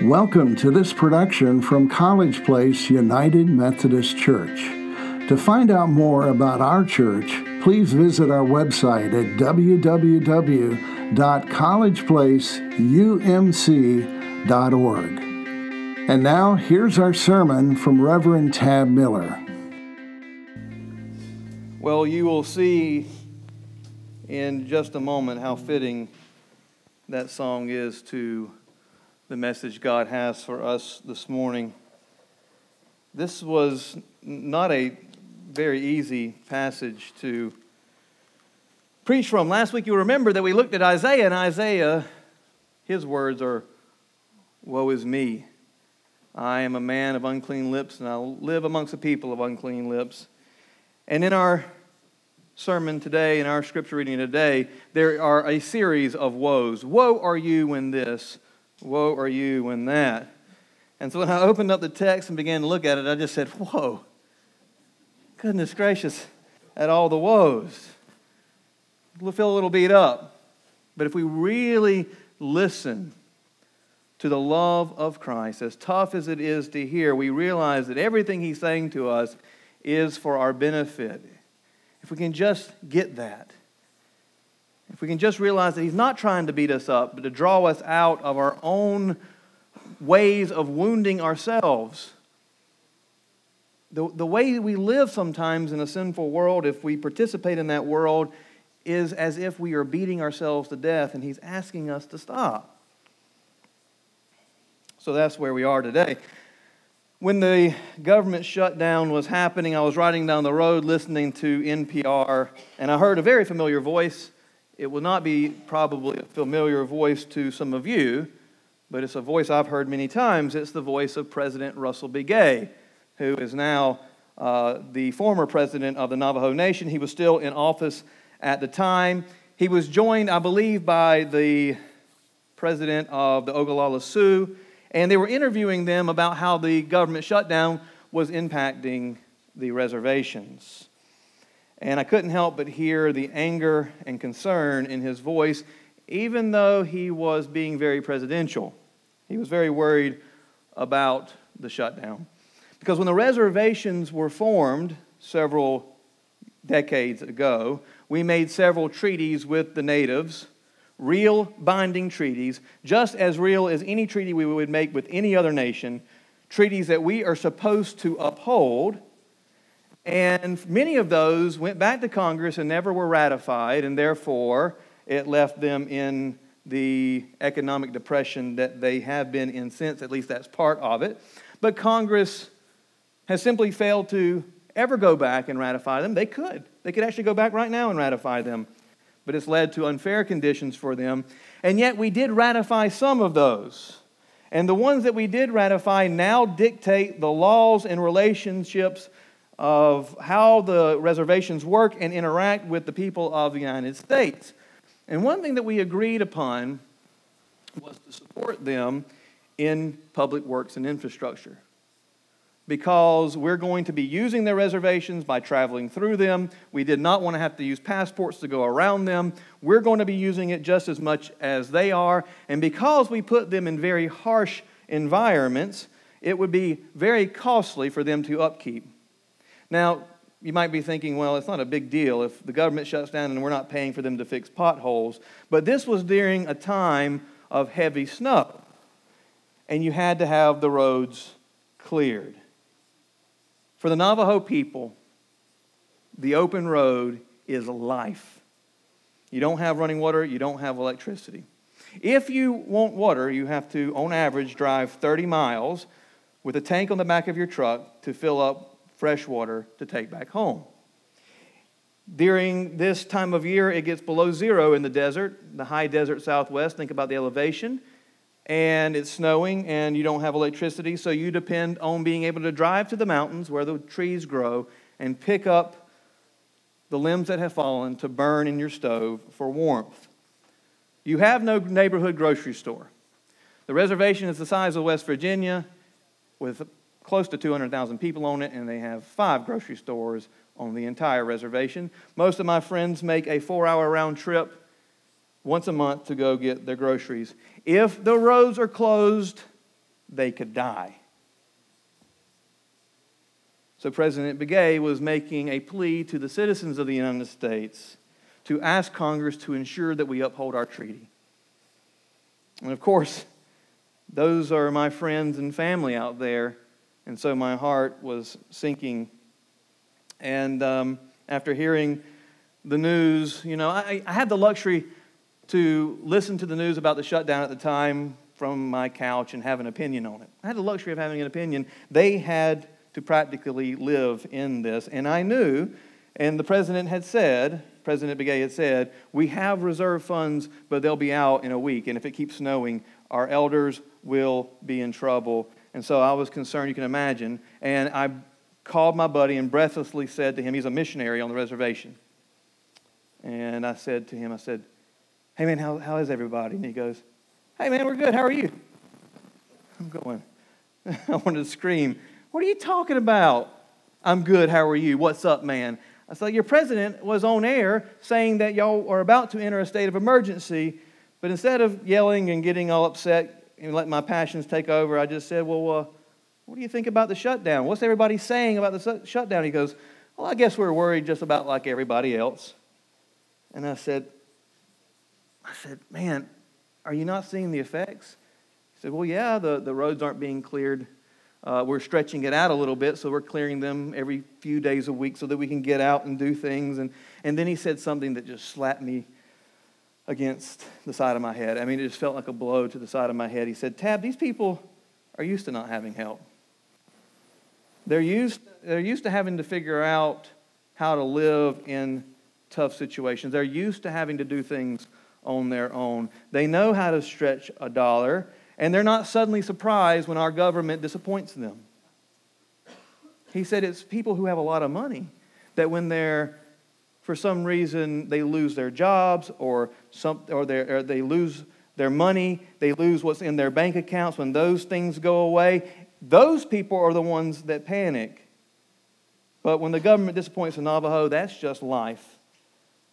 Welcome to this production from College Place United Methodist Church. To find out more about our church, please visit our website at www.collegeplaceumc.org. And now, here's our sermon from Reverend Tab Miller. Well, you will see in just a moment how fitting that song is to the message God has for us this morning. This was not a very easy passage to preach from. Last week, you remember that we looked at Isaiah, and Isaiah, his words are, Woe is me. I am a man of unclean lips, and I live amongst a people of unclean lips. And in our sermon today, in our scripture reading today, there are a series of woes. Woe are you when this, Woe are you when that. And so when I opened up the text and began to look at it, I just said, Whoa, goodness gracious, at all the woes. We'll feel a little beat up. But if we really listen to the love of Christ, as tough as it is to hear, we realize that everything He's saying to us is for our benefit. If we can just get that, if we can just realize that He's not trying to beat us up, but to draw us out of our own ways of wounding ourselves. The, the way we live sometimes in a sinful world, if we participate in that world, is as if we are beating ourselves to death, and He's asking us to stop. So that's where we are today. When the government shutdown was happening, I was riding down the road listening to NPR, and I heard a very familiar voice it will not be probably a familiar voice to some of you, but it's a voice I've heard many times. It's the voice of President Russell Begaye, who is now uh, the former president of the Navajo Nation. He was still in office at the time. He was joined, I believe, by the president of the Oglala Sioux, and they were interviewing them about how the government shutdown was impacting the reservations. And I couldn't help but hear the anger and concern in his voice, even though he was being very presidential. He was very worried about the shutdown. Because when the reservations were formed several decades ago, we made several treaties with the natives, real binding treaties, just as real as any treaty we would make with any other nation, treaties that we are supposed to uphold and many of those went back to Congress and never were ratified, and therefore it left them in the economic depression that they have been in since. At least that's part of it. But Congress has simply failed to ever go back and ratify them. They could. They could actually go back right now and ratify them. But it's led to unfair conditions for them. And yet we did ratify some of those. And the ones that we did ratify now dictate the laws and relationships of how the reservations work and interact with the people of the United States. And one thing that we agreed upon was to support them in public works and infrastructure. Because we're going to be using their reservations by traveling through them. We did not want to have to use passports to go around them. We're going to be using it just as much as they are. And because we put them in very harsh environments, it would be very costly for them to upkeep. Now, you might be thinking, well, it's not a big deal if the government shuts down and we're not paying for them to fix potholes. But this was during a time of heavy snow, and you had to have the roads cleared. For the Navajo people, the open road is life. You don't have running water, you don't have electricity. If you want water, you have to, on average, drive 30 miles with a tank on the back of your truck to fill up fresh water to take back home. During this time of year, it gets below zero in the desert, the high desert southwest. Think about the elevation. And it's snowing, and you don't have electricity, so you depend on being able to drive to the mountains where the trees grow and pick up the limbs that have fallen to burn in your stove for warmth. You have no neighborhood grocery store. The reservation is the size of West Virginia with close to 200,000 people on it, and they have five grocery stores on the entire reservation. Most of my friends make a four hour round trip once a month to go get their groceries. If the roads are closed they could die. So President Begaye was making a plea to the citizens of the United States to ask Congress to ensure that we uphold our treaty. And of course, those are my friends and family out there, and so my heart was sinking. And um, after hearing the news, you know, I, I had the luxury to listen to the news about the shutdown at the time from my couch and have an opinion on it. I had the luxury of having an opinion. They had to practically live in this. And I knew, and the president had said, President Begaye had said, we have reserve funds, but they'll be out in a week. And if it keeps snowing, our elders will be in trouble. And so I was concerned, you can imagine. And I called my buddy and breathlessly said to him, he's a missionary on the reservation. And I said to him, I said, hey man, how, how is everybody? And he goes, hey man, we're good. How are you? I'm going, I wanted to scream. What are you talking about? I'm good. How are you? What's up, man? I said, Your president was on air saying that y'all are about to enter a state of emergency, but instead of yelling and getting all upset and let my passions take over, I just said, Well, uh, what do you think about the shutdown? What's everybody saying about the shutdown? He goes, Well, I guess we're worried just about like everybody else. And I said, I said, Man, are you not seeing the effects? He said, Well, yeah, the, the roads aren't being cleared uh, we're stretching it out a little bit, so we're clearing them every few days a week so that we can get out and do things. And, and then he said something that just slapped me against the side of my head. I mean, it just felt like a blow to the side of my head. He said, Tab, these people are used to not having help. They're used, they're used to having to figure out how to live in tough situations. They're used to having to do things on their own. They know how to stretch a dollar and they're not suddenly surprised when our government disappoints them. He said it's people who have a lot of money that when they're, for some reason, they lose their jobs or, some, or, or they lose their money, they lose what's in their bank accounts, when those things go away, those people are the ones that panic. But when the government disappoints the Navajo, that's just life.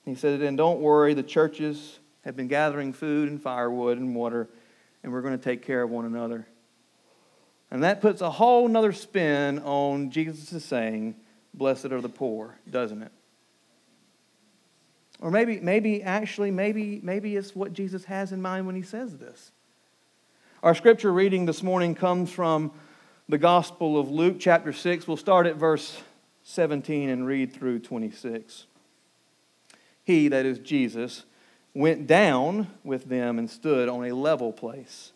He said, and don't worry, the churches have been gathering food and firewood and water and we're going to take care of one another. And that puts a whole nother spin on Jesus' saying, Blessed are the poor, doesn't it? Or maybe, maybe actually, maybe, maybe it's what Jesus has in mind when he says this. Our scripture reading this morning comes from the Gospel of Luke, chapter 6. We'll start at verse 17 and read through 26. He, that is Jesus, went down with them and stood on a level place.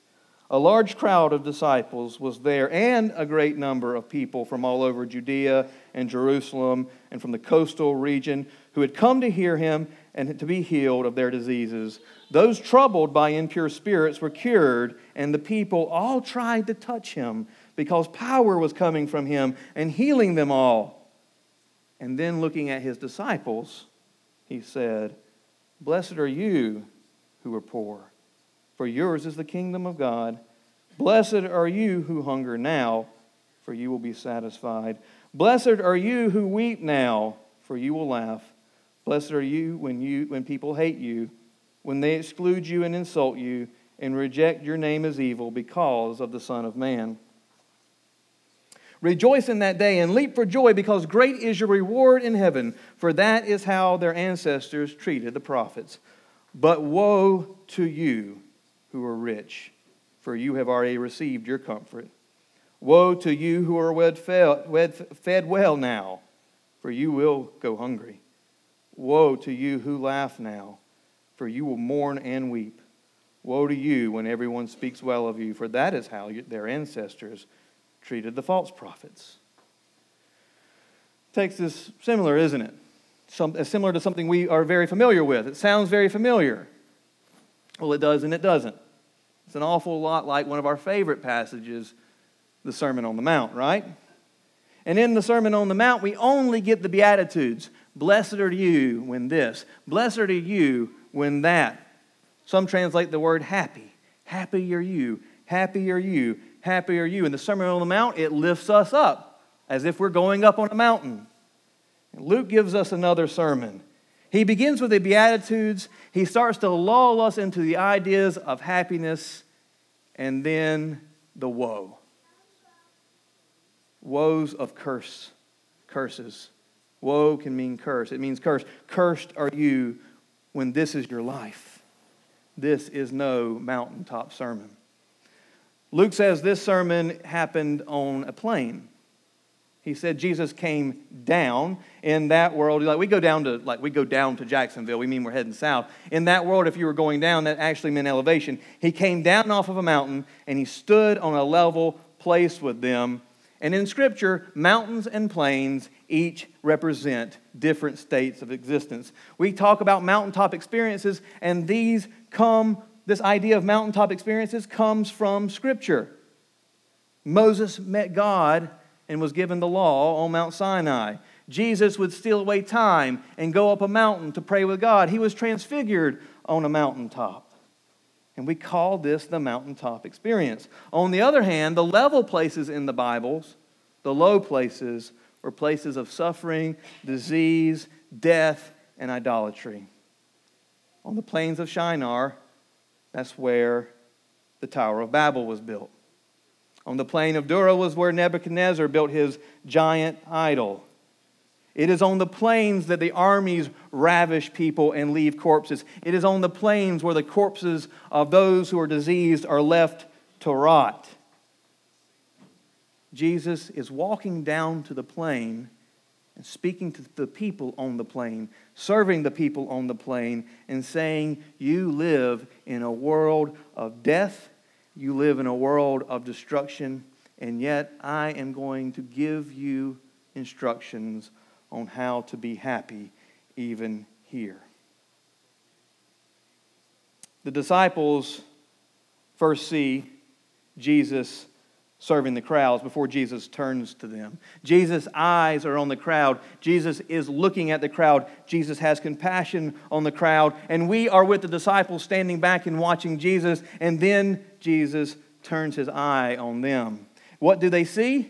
A large crowd of disciples was there, and a great number of people from all over Judea and Jerusalem and from the coastal region who had come to hear him and to be healed of their diseases. Those troubled by impure spirits were cured, and the people all tried to touch him because power was coming from him and healing them all. And then looking at his disciples, he said, Blessed are you who are poor, for yours is the kingdom of God. Blessed are you who hunger now, for you will be satisfied. Blessed are you who weep now, for you will laugh. Blessed are you when, you when people hate you, when they exclude you and insult you, and reject your name as evil because of the Son of Man. Rejoice in that day and leap for joy because great is your reward in heaven, for that is how their ancestors treated the prophets. But woe to you who are rich, for you have already received your comfort. Woe to you who are fed well now, for you will go hungry. Woe to you who laugh now, for you will mourn and weep. Woe to you when everyone speaks well of you, for that is how their ancestors treated the false prophets. Text is similar, isn't it? Some, similar to something we are very familiar with. It sounds very familiar. Well, it does and it doesn't. It's an awful lot like one of our favorite passages, the Sermon on the Mount, right? And in the Sermon on the Mount, we only get the Beatitudes. Blessed are you when this, blessed are you when that. Some translate the word happy. Happy are you, happy are you, happy are you. In the Sermon on the Mount, it lifts us up as if we're going up on a mountain. Luke gives us another sermon. He begins with the Beatitudes. He starts to lull us into the ideas of happiness, and then the woe. Woes of curse, curses. Woe can mean curse. It means curse. Cursed are you when this is your life. This is no mountaintop sermon. Luke says this sermon happened on a plain. He said Jesus came down in that world. Like we go down to like we go down to Jacksonville. We mean we're heading south. In that world, if you were going down, that actually meant elevation. He came down off of a mountain and he stood on a level place with them. And in Scripture, mountains and plains each represent different states of existence. We talk about mountaintop experiences, and these come. This idea of mountaintop experiences comes from Scripture. Moses met God and was given the law on Mount Sinai. Jesus would steal away time and go up a mountain to pray with God. He was transfigured on a mountaintop. And we call this the mountaintop experience. On the other hand, the level places in the Bibles, the low places, were places of suffering, disease, death, and idolatry. On the plains of Shinar, that's where the Tower of Babel was built. On the plain of Dura was where Nebuchadnezzar built his giant idol. It is on the plains that the armies ravish people and leave corpses. It is on the plains where the corpses of those who are diseased are left to rot. Jesus is walking down to the plain and speaking to the people on the plain, serving the people on the plain, and saying, You live in a world of death you live in a world of destruction, and yet I am going to give you instructions on how to be happy even here. The disciples first see Jesus serving the crowds before Jesus turns to them. Jesus' eyes are on the crowd. Jesus is looking at the crowd. Jesus has compassion on the crowd. And we are with the disciples standing back and watching Jesus. And then Jesus turns his eye on them. What do they see?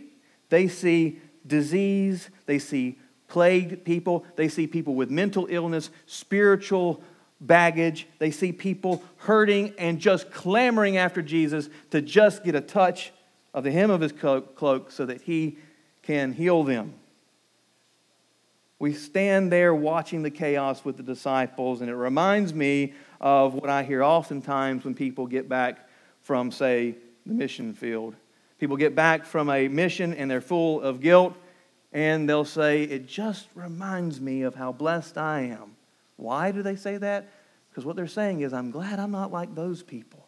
They see disease, they see plagued people, they see people with mental illness, spiritual baggage, they see people hurting and just clamoring after Jesus to just get a touch of the hem of his cloak so that he can heal them. We stand there watching the chaos with the disciples, and it reminds me of what I hear oftentimes when people get back from, say, the mission field. People get back from a mission and they're full of guilt, and they'll say, It just reminds me of how blessed I am. Why do they say that? Because what they're saying is, I'm glad I'm not like those people.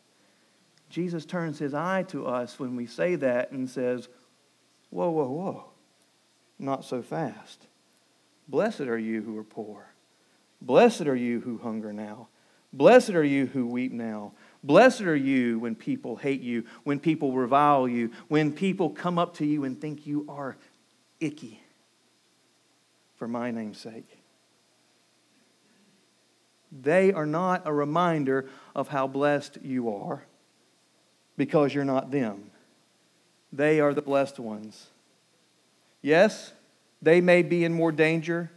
Jesus turns his eye to us when we say that and says, Whoa, whoa, whoa, not so fast. Blessed are you who are poor. Blessed are you who hunger now. Blessed are you who weep now. Blessed are you when people hate you, when people revile you, when people come up to you and think you are icky for my name's sake. They are not a reminder of how blessed you are because you're not them. They are the blessed ones. Yes, they may be in more danger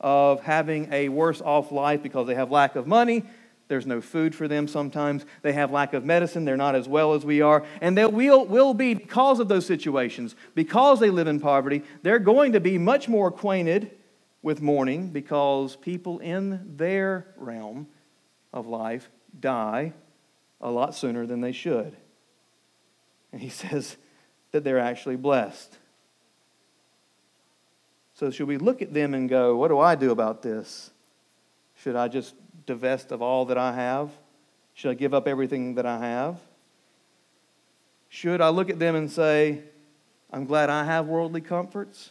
of having a worse off life because they have lack of money. There's no food for them sometimes. They have lack of medicine. They're not as well as we are. And they will, will be, because of those situations, because they live in poverty, they're going to be much more acquainted with mourning because people in their realm of life die a lot sooner than they should. And he says that they're actually blessed. So, should we look at them and go, What do I do about this? Should I just divest of all that I have? Should I give up everything that I have? Should I look at them and say, I'm glad I have worldly comforts?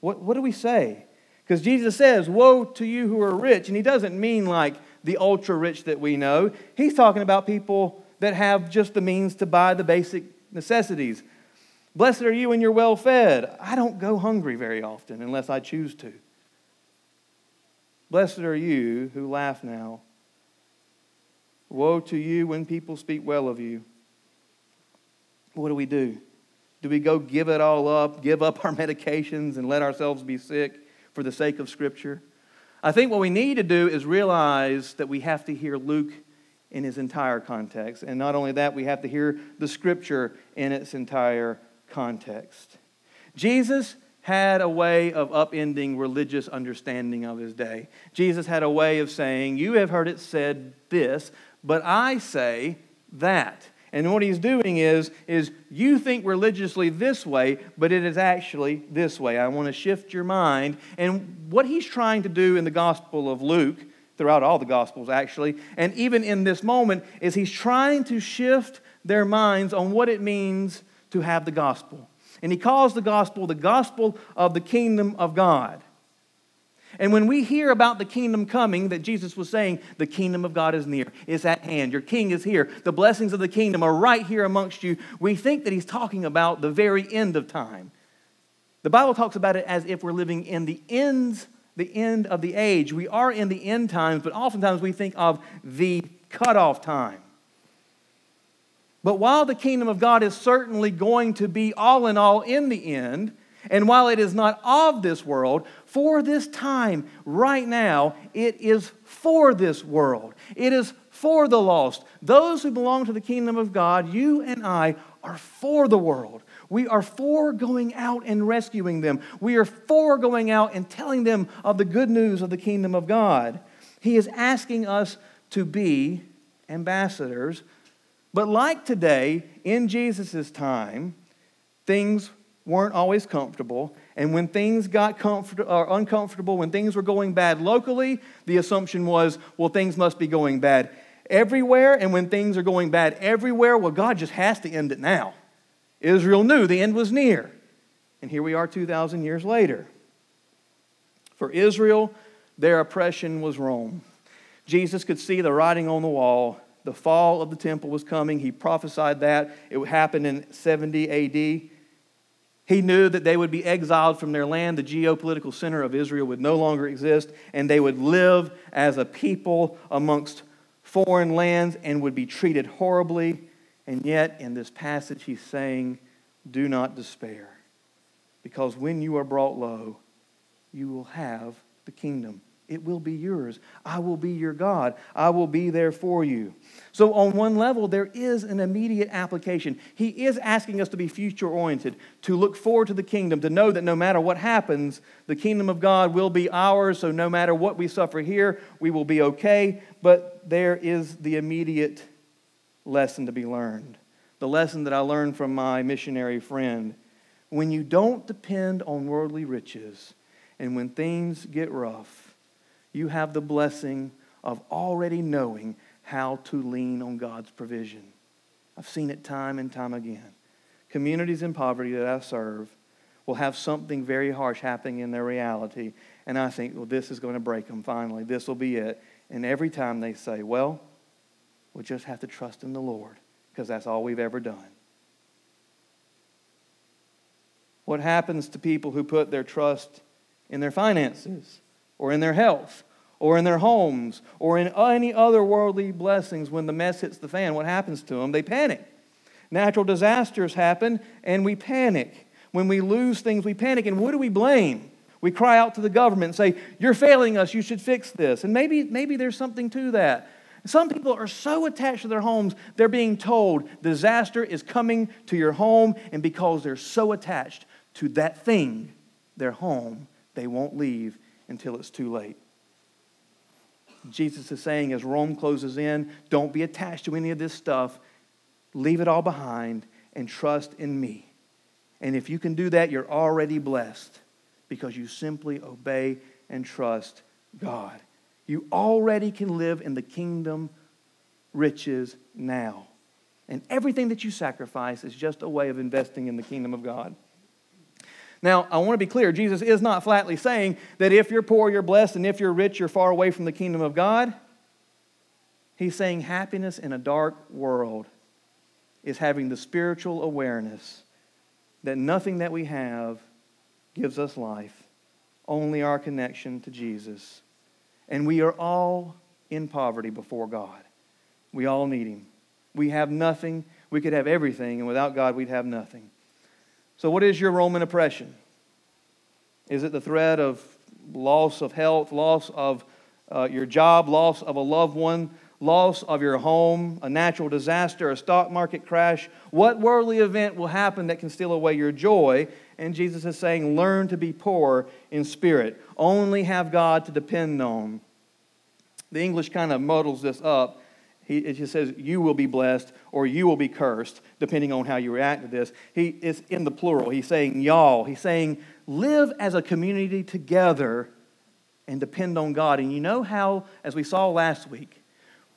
What, what do we say? Because Jesus says, Woe to you who are rich. And he doesn't mean like the ultra rich that we know. He's talking about people that have just the means to buy the basic necessities. Blessed are you when you're well fed. I don't go hungry very often unless I choose to. Blessed are you who laugh now. Woe to you when people speak well of you. What do we do? Do we go give it all up, give up our medications, and let ourselves be sick for the sake of Scripture? I think what we need to do is realize that we have to hear Luke in his entire context. And not only that, we have to hear the scripture in its entire context. Jesus had a way of upending religious understanding of his day. Jesus had a way of saying, You have heard it said this, but I say that. And what he's doing is, is you think religiously this way, but it is actually this way. I want to shift your mind. And what he's trying to do in the Gospel of Luke, throughout all the Gospels actually, and even in this moment, is he's trying to shift their minds on what it means to have the gospel. And he calls the gospel the gospel of the kingdom of God. And when we hear about the kingdom coming, that Jesus was saying, the kingdom of God is near, is at hand, your king is here, the blessings of the kingdom are right here amongst you, we think that he's talking about the very end of time. The Bible talks about it as if we're living in the ends, the end of the age. We are in the end times, but oftentimes we think of the cutoff time. But while the kingdom of God is certainly going to be all in all in the end, and while it is not of this world, for this time, right now, it is for this world. It is for the lost. Those who belong to the kingdom of God, you and I, are for the world. We are for going out and rescuing them. We are for going out and telling them of the good news of the kingdom of God. He is asking us to be ambassadors. But like today, in Jesus' time, things weren't always comfortable. And when things got comfort- or uncomfortable, when things were going bad locally, the assumption was, well, things must be going bad everywhere. And when things are going bad everywhere, well, God just has to end it now. Israel knew the end was near. And here we are 2,000 years later. For Israel, their oppression was Rome. Jesus could see the writing on the wall. The fall of the temple was coming. He prophesied that. It would happen in 70 AD. He knew that they would be exiled from their land. The geopolitical center of Israel would no longer exist, and they would live as a people amongst foreign lands and would be treated horribly. And yet, in this passage, he's saying, Do not despair, because when you are brought low, you will have the kingdom. It will be yours. I will be your God. I will be there for you. So, on one level, there is an immediate application. He is asking us to be future oriented, to look forward to the kingdom, to know that no matter what happens, the kingdom of God will be ours. So, no matter what we suffer here, we will be okay. But there is the immediate lesson to be learned. The lesson that I learned from my missionary friend. When you don't depend on worldly riches, and when things get rough, you have the blessing of already knowing how to lean on God's provision. I've seen it time and time again. Communities in poverty that I serve will have something very harsh happening in their reality, and I think, well, this is going to break them finally. This will be it. And every time they say, well, we just have to trust in the Lord because that's all we've ever done. What happens to people who put their trust in their finances or in their health or in their homes or in any other worldly blessings when the mess hits the fan, what happens to them? They panic. Natural disasters happen and we panic. When we lose things, we panic. And what do we blame? We cry out to the government and say, You're failing us, you should fix this. And maybe, maybe there's something to that. Some people are so attached to their homes, they're being told disaster is coming to your home, and because they're so attached to that thing, their home, they won't leave until it's too late. Jesus is saying as Rome closes in, don't be attached to any of this stuff. Leave it all behind and trust in me. And if you can do that, you're already blessed because you simply obey and trust God. You already can live in the kingdom riches now. And everything that you sacrifice is just a way of investing in the kingdom of God. Now, I want to be clear Jesus is not flatly saying that if you're poor, you're blessed, and if you're rich, you're far away from the kingdom of God. He's saying happiness in a dark world is having the spiritual awareness that nothing that we have gives us life, only our connection to Jesus. And we are all in poverty before God. We all need Him. We have nothing. We could have everything, and without God, we'd have nothing. So, what is your Roman oppression? Is it the threat of loss of health, loss of uh, your job, loss of a loved one, loss of your home, a natural disaster, a stock market crash? What worldly event will happen that can steal away your joy? And Jesus is saying, learn to be poor in spirit. Only have God to depend on. The English kind of muddles this up. He, it just says, you will be blessed or you will be cursed, depending on how you react to this. He is in the plural. He's saying, y'all. He's saying, live as a community together and depend on God. And you know how, as we saw last week,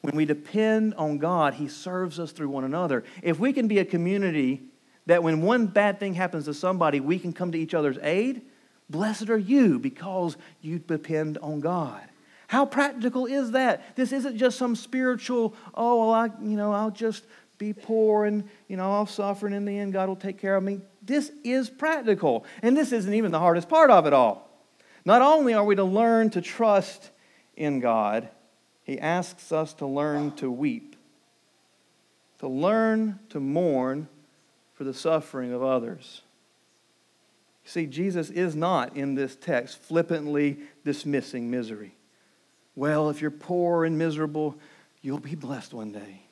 when we depend on God, He serves us through one another. If we can be a community that when one bad thing happens to somebody, we can come to each other's aid, blessed are you because you depend on God. How practical is that? This isn't just some spiritual, oh, well, I, you know, I'll just be poor and, you know, I'll suffer and in the end God will take care of me. This is practical. And this isn't even the hardest part of it all. Not only are we to learn to trust in God, He asks us to learn to weep, to learn to mourn for the suffering of others. See, Jesus is not in this text flippantly dismissing misery. Well, if you're poor and miserable, you'll be blessed one day.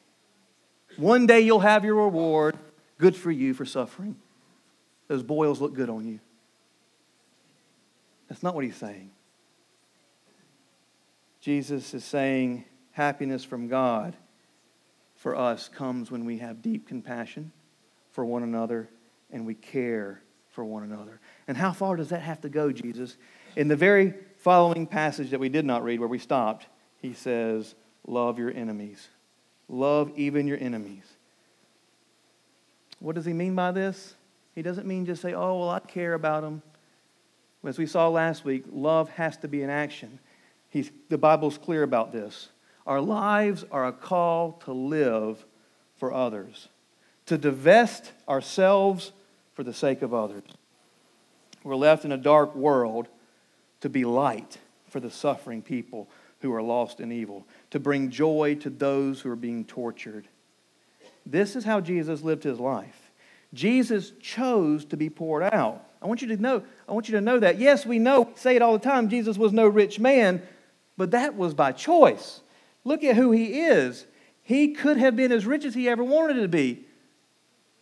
One day you'll have your reward. Good for you for suffering. Those boils look good on you. That's not what he's saying. Jesus is saying happiness from God for us comes when we have deep compassion for one another and we care for one another. And how far does that have to go, Jesus? In the very following passage that we did not read, where we stopped, he says, Love your enemies. Love even your enemies. What does he mean by this? He doesn't mean just say, Oh, well, I care about them. As we saw last week, love has to be an action. He's, the Bible's clear about this. Our lives are a call to live for others, to divest ourselves for the sake of others. We're left in a dark world to be light for the suffering people who are lost in evil, to bring joy to those who are being tortured. This is how Jesus lived his life. Jesus chose to be poured out. I want you to know, I want you to know that. Yes, we know, say it all the time, Jesus was no rich man, but that was by choice. Look at who he is. He could have been as rich as he ever wanted to be.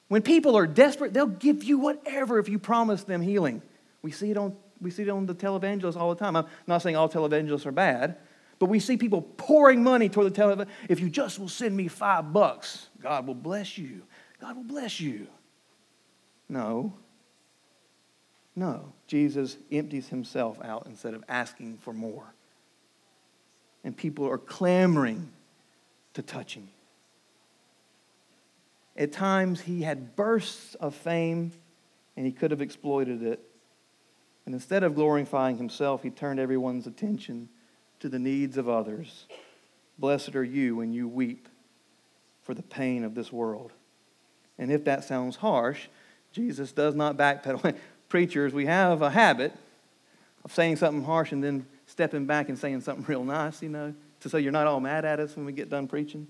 When people are desperate, they'll give you whatever if you promise them healing. We see it on, we see it on the televangelists all the time. I'm not saying all televangelists are bad, but we see people pouring money toward the television. If you just will send me five bucks, God will bless you. God will bless you. No. No. Jesus empties himself out instead of asking for more. And people are clamoring to touch him. At times, he had bursts of fame and he could have exploited it. And instead of glorifying himself, he turned everyone's attention to the needs of others. Blessed are you when you weep for the pain of this world. And if that sounds harsh, Jesus does not backpedal. Preachers, we have a habit of saying something harsh and then stepping back and saying something real nice, you know, to so you're not all mad at us when we get done preaching.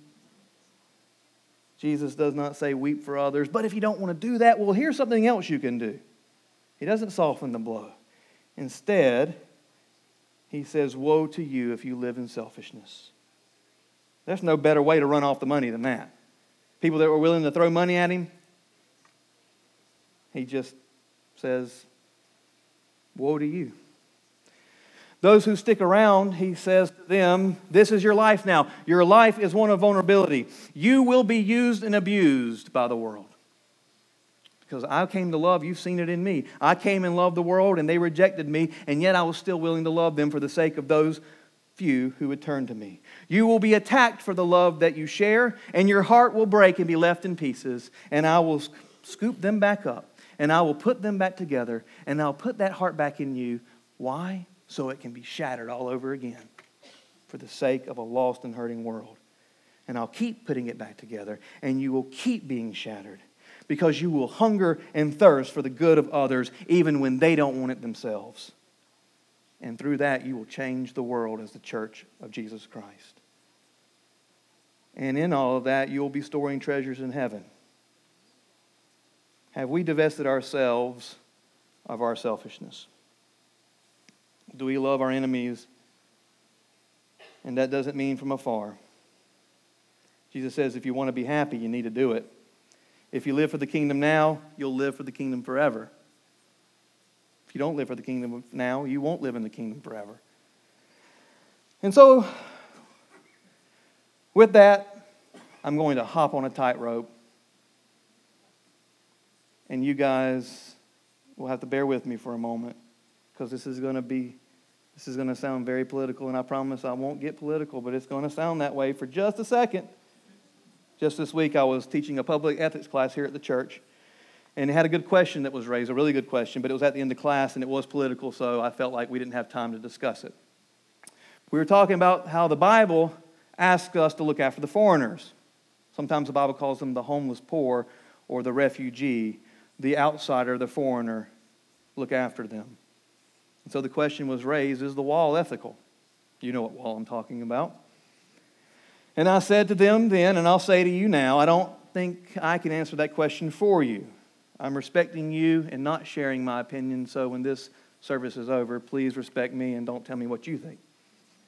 Jesus does not say weep for others, but if you don't want to do that, well, here's something else you can do. He doesn't soften the blow. Instead, he says, Woe to you if you live in selfishness. There's no better way to run off the money than that. People that were willing to throw money at him, he just says, Woe to you. Those who stick around, he says to them, This is your life now. Your life is one of vulnerability. You will be used and abused by the world. Because I came to love, you've seen it in me. I came and loved the world, and they rejected me, and yet I was still willing to love them for the sake of those few who would turn to me. You will be attacked for the love that you share, and your heart will break and be left in pieces, and I will scoop them back up, and I will put them back together, and I'll put that heart back in you. Why? So it can be shattered all over again for the sake of a lost and hurting world. And I'll keep putting it back together, and you will keep being shattered because you will hunger and thirst for the good of others even when they don't want it themselves. And through that, you will change the world as the church of Jesus Christ. And in all of that, you will be storing treasures in heaven. Have we divested ourselves of our selfishness? Do we love our enemies? And that doesn't mean from afar. Jesus says, if you want to be happy, you need to do it. If you live for the kingdom now, you'll live for the kingdom forever. If you don't live for the kingdom now, you won't live in the kingdom forever. And so, with that, I'm going to hop on a tightrope. And you guys will have to bear with me for a moment because this is going to be this is going to sound very political and I promise I won't get political, but it's going to sound that way for just a second. Just this week, I was teaching a public ethics class here at the church, and it had a good question that was raised, a really good question, but it was at the end of class and it was political, so I felt like we didn't have time to discuss it. We were talking about how the Bible asks us to look after the foreigners. Sometimes the Bible calls them the homeless poor or the refugee, the outsider, the foreigner. Look after them. And so the question was raised is the wall ethical? You know what wall I'm talking about. And I said to them then, and I'll say to you now, I don't think I can answer that question for you. I'm respecting you and not sharing my opinion, so when this service is over, please respect me and don't tell me what you think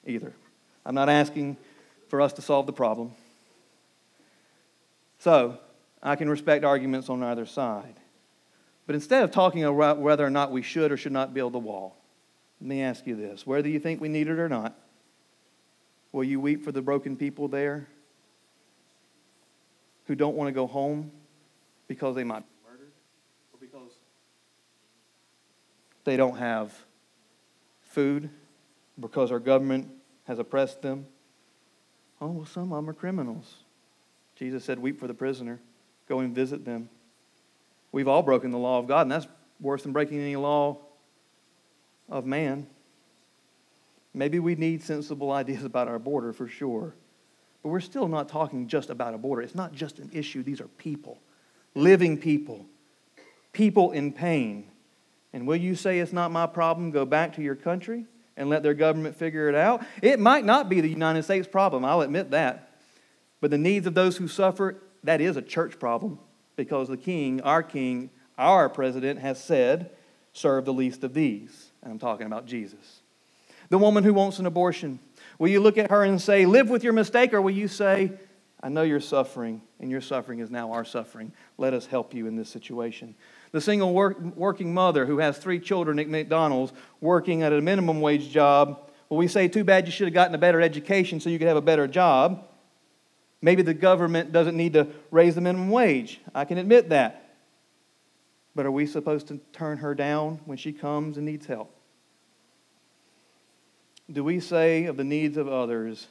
either. I'm not asking for us to solve the problem. So, I can respect arguments on either side. But instead of talking about whether or not we should or should not build the wall, let me ask you this whether you think we need it or not, Will you weep for the broken people there who don't want to go home because they might be murdered or because they don't have food, because our government has oppressed them? Oh, well, some of them are criminals. Jesus said, Weep for the prisoner. Go and visit them. We've all broken the law of God, and that's worse than breaking any law of man. Maybe we need sensible ideas about our border for sure. But we're still not talking just about a border. It's not just an issue. These are people, living people, people in pain. And will you say it's not my problem? Go back to your country and let their government figure it out? It might not be the United States problem, I'll admit that. But the needs of those who suffer, that is a church problem because the king, our king, our president, has said, serve the least of these. And I'm talking about Jesus. The woman who wants an abortion. Will you look at her and say, Live with your mistake? Or will you say, I know you're suffering, and your suffering is now our suffering. Let us help you in this situation. The single work, working mother who has three children at McDonald's working at a minimum wage job. Well, we say, Too bad you should have gotten a better education so you could have a better job. Maybe the government doesn't need to raise the minimum wage. I can admit that. But are we supposed to turn her down when she comes and needs help? Do we say of the needs of others,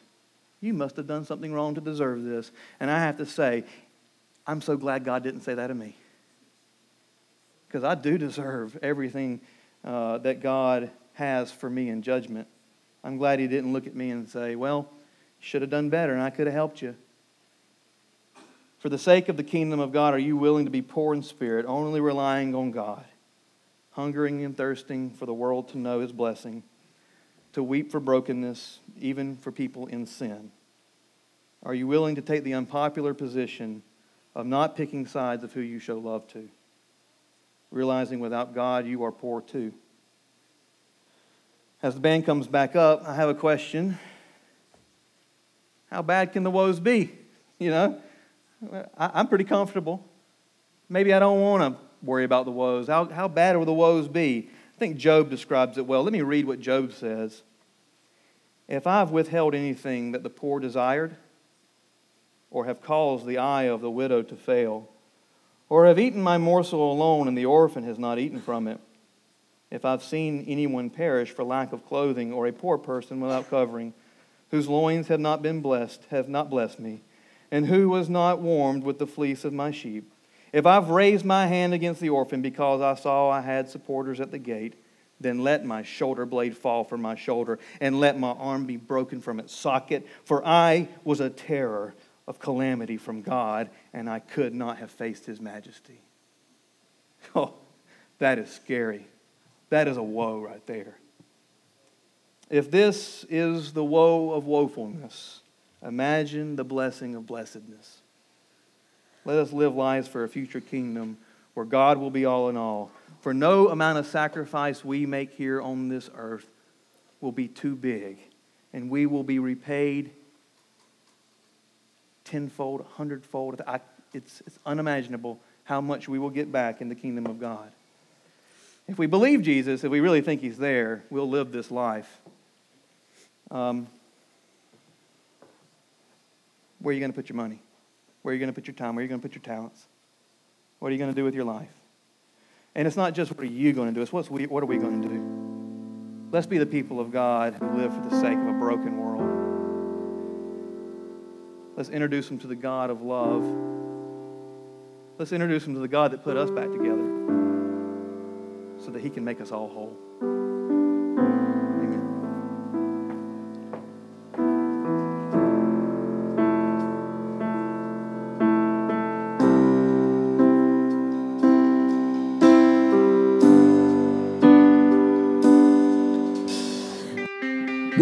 you must have done something wrong to deserve this? And I have to say, I'm so glad God didn't say that to me. Because I do deserve everything uh, that God has for me in judgment. I'm glad He didn't look at me and say, Well, should have done better, and I could have helped you. For the sake of the kingdom of God, are you willing to be poor in spirit, only relying on God, hungering and thirsting for the world to know His blessing? To weep for brokenness, even for people in sin? Are you willing to take the unpopular position of not picking sides of who you show love to? Realizing without God, you are poor too. As the band comes back up, I have a question. How bad can the woes be? You know, I'm pretty comfortable. Maybe I don't want to worry about the woes. How, how bad will the woes be? I think Job describes it well. Let me read what Job says. If I have withheld anything that the poor desired, or have caused the eye of the widow to fail, or have eaten my morsel alone and the orphan has not eaten from it, if I've seen anyone perish for lack of clothing, or a poor person without covering, whose loins have not been blessed, have not blessed me, and who was not warmed with the fleece of my sheep, if I've raised my hand against the orphan because I saw I had supporters at the gate, then let my shoulder blade fall from my shoulder, and let my arm be broken from its socket. For I was a terror of calamity from God, and I could not have faced his majesty. Oh, that is scary. That is a woe right there. If this is the woe of woefulness, imagine the blessing of blessedness. Let us live lives for a future kingdom where God will be all in all. For no amount of sacrifice we make here on this earth will be too big, and we will be repaid tenfold, a hundredfold. I, it's, it's unimaginable how much we will get back in the kingdom of God. If we believe Jesus, if we really think he's there, we'll live this life. Um, where are you going to put your money? Where are you going to put your time? Where are you going to put your talents? What are you going to do with your life? And it's not just what are you going to do, it's what's we, what are we going to do? Let's be the people of God who live for the sake of a broken world. Let's introduce them to the God of love. Let's introduce them to the God that put us back together so that he can make us all whole.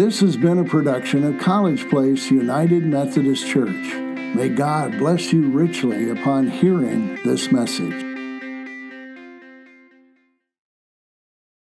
This has been a production of College Place United Methodist Church. May God bless you richly upon hearing this message.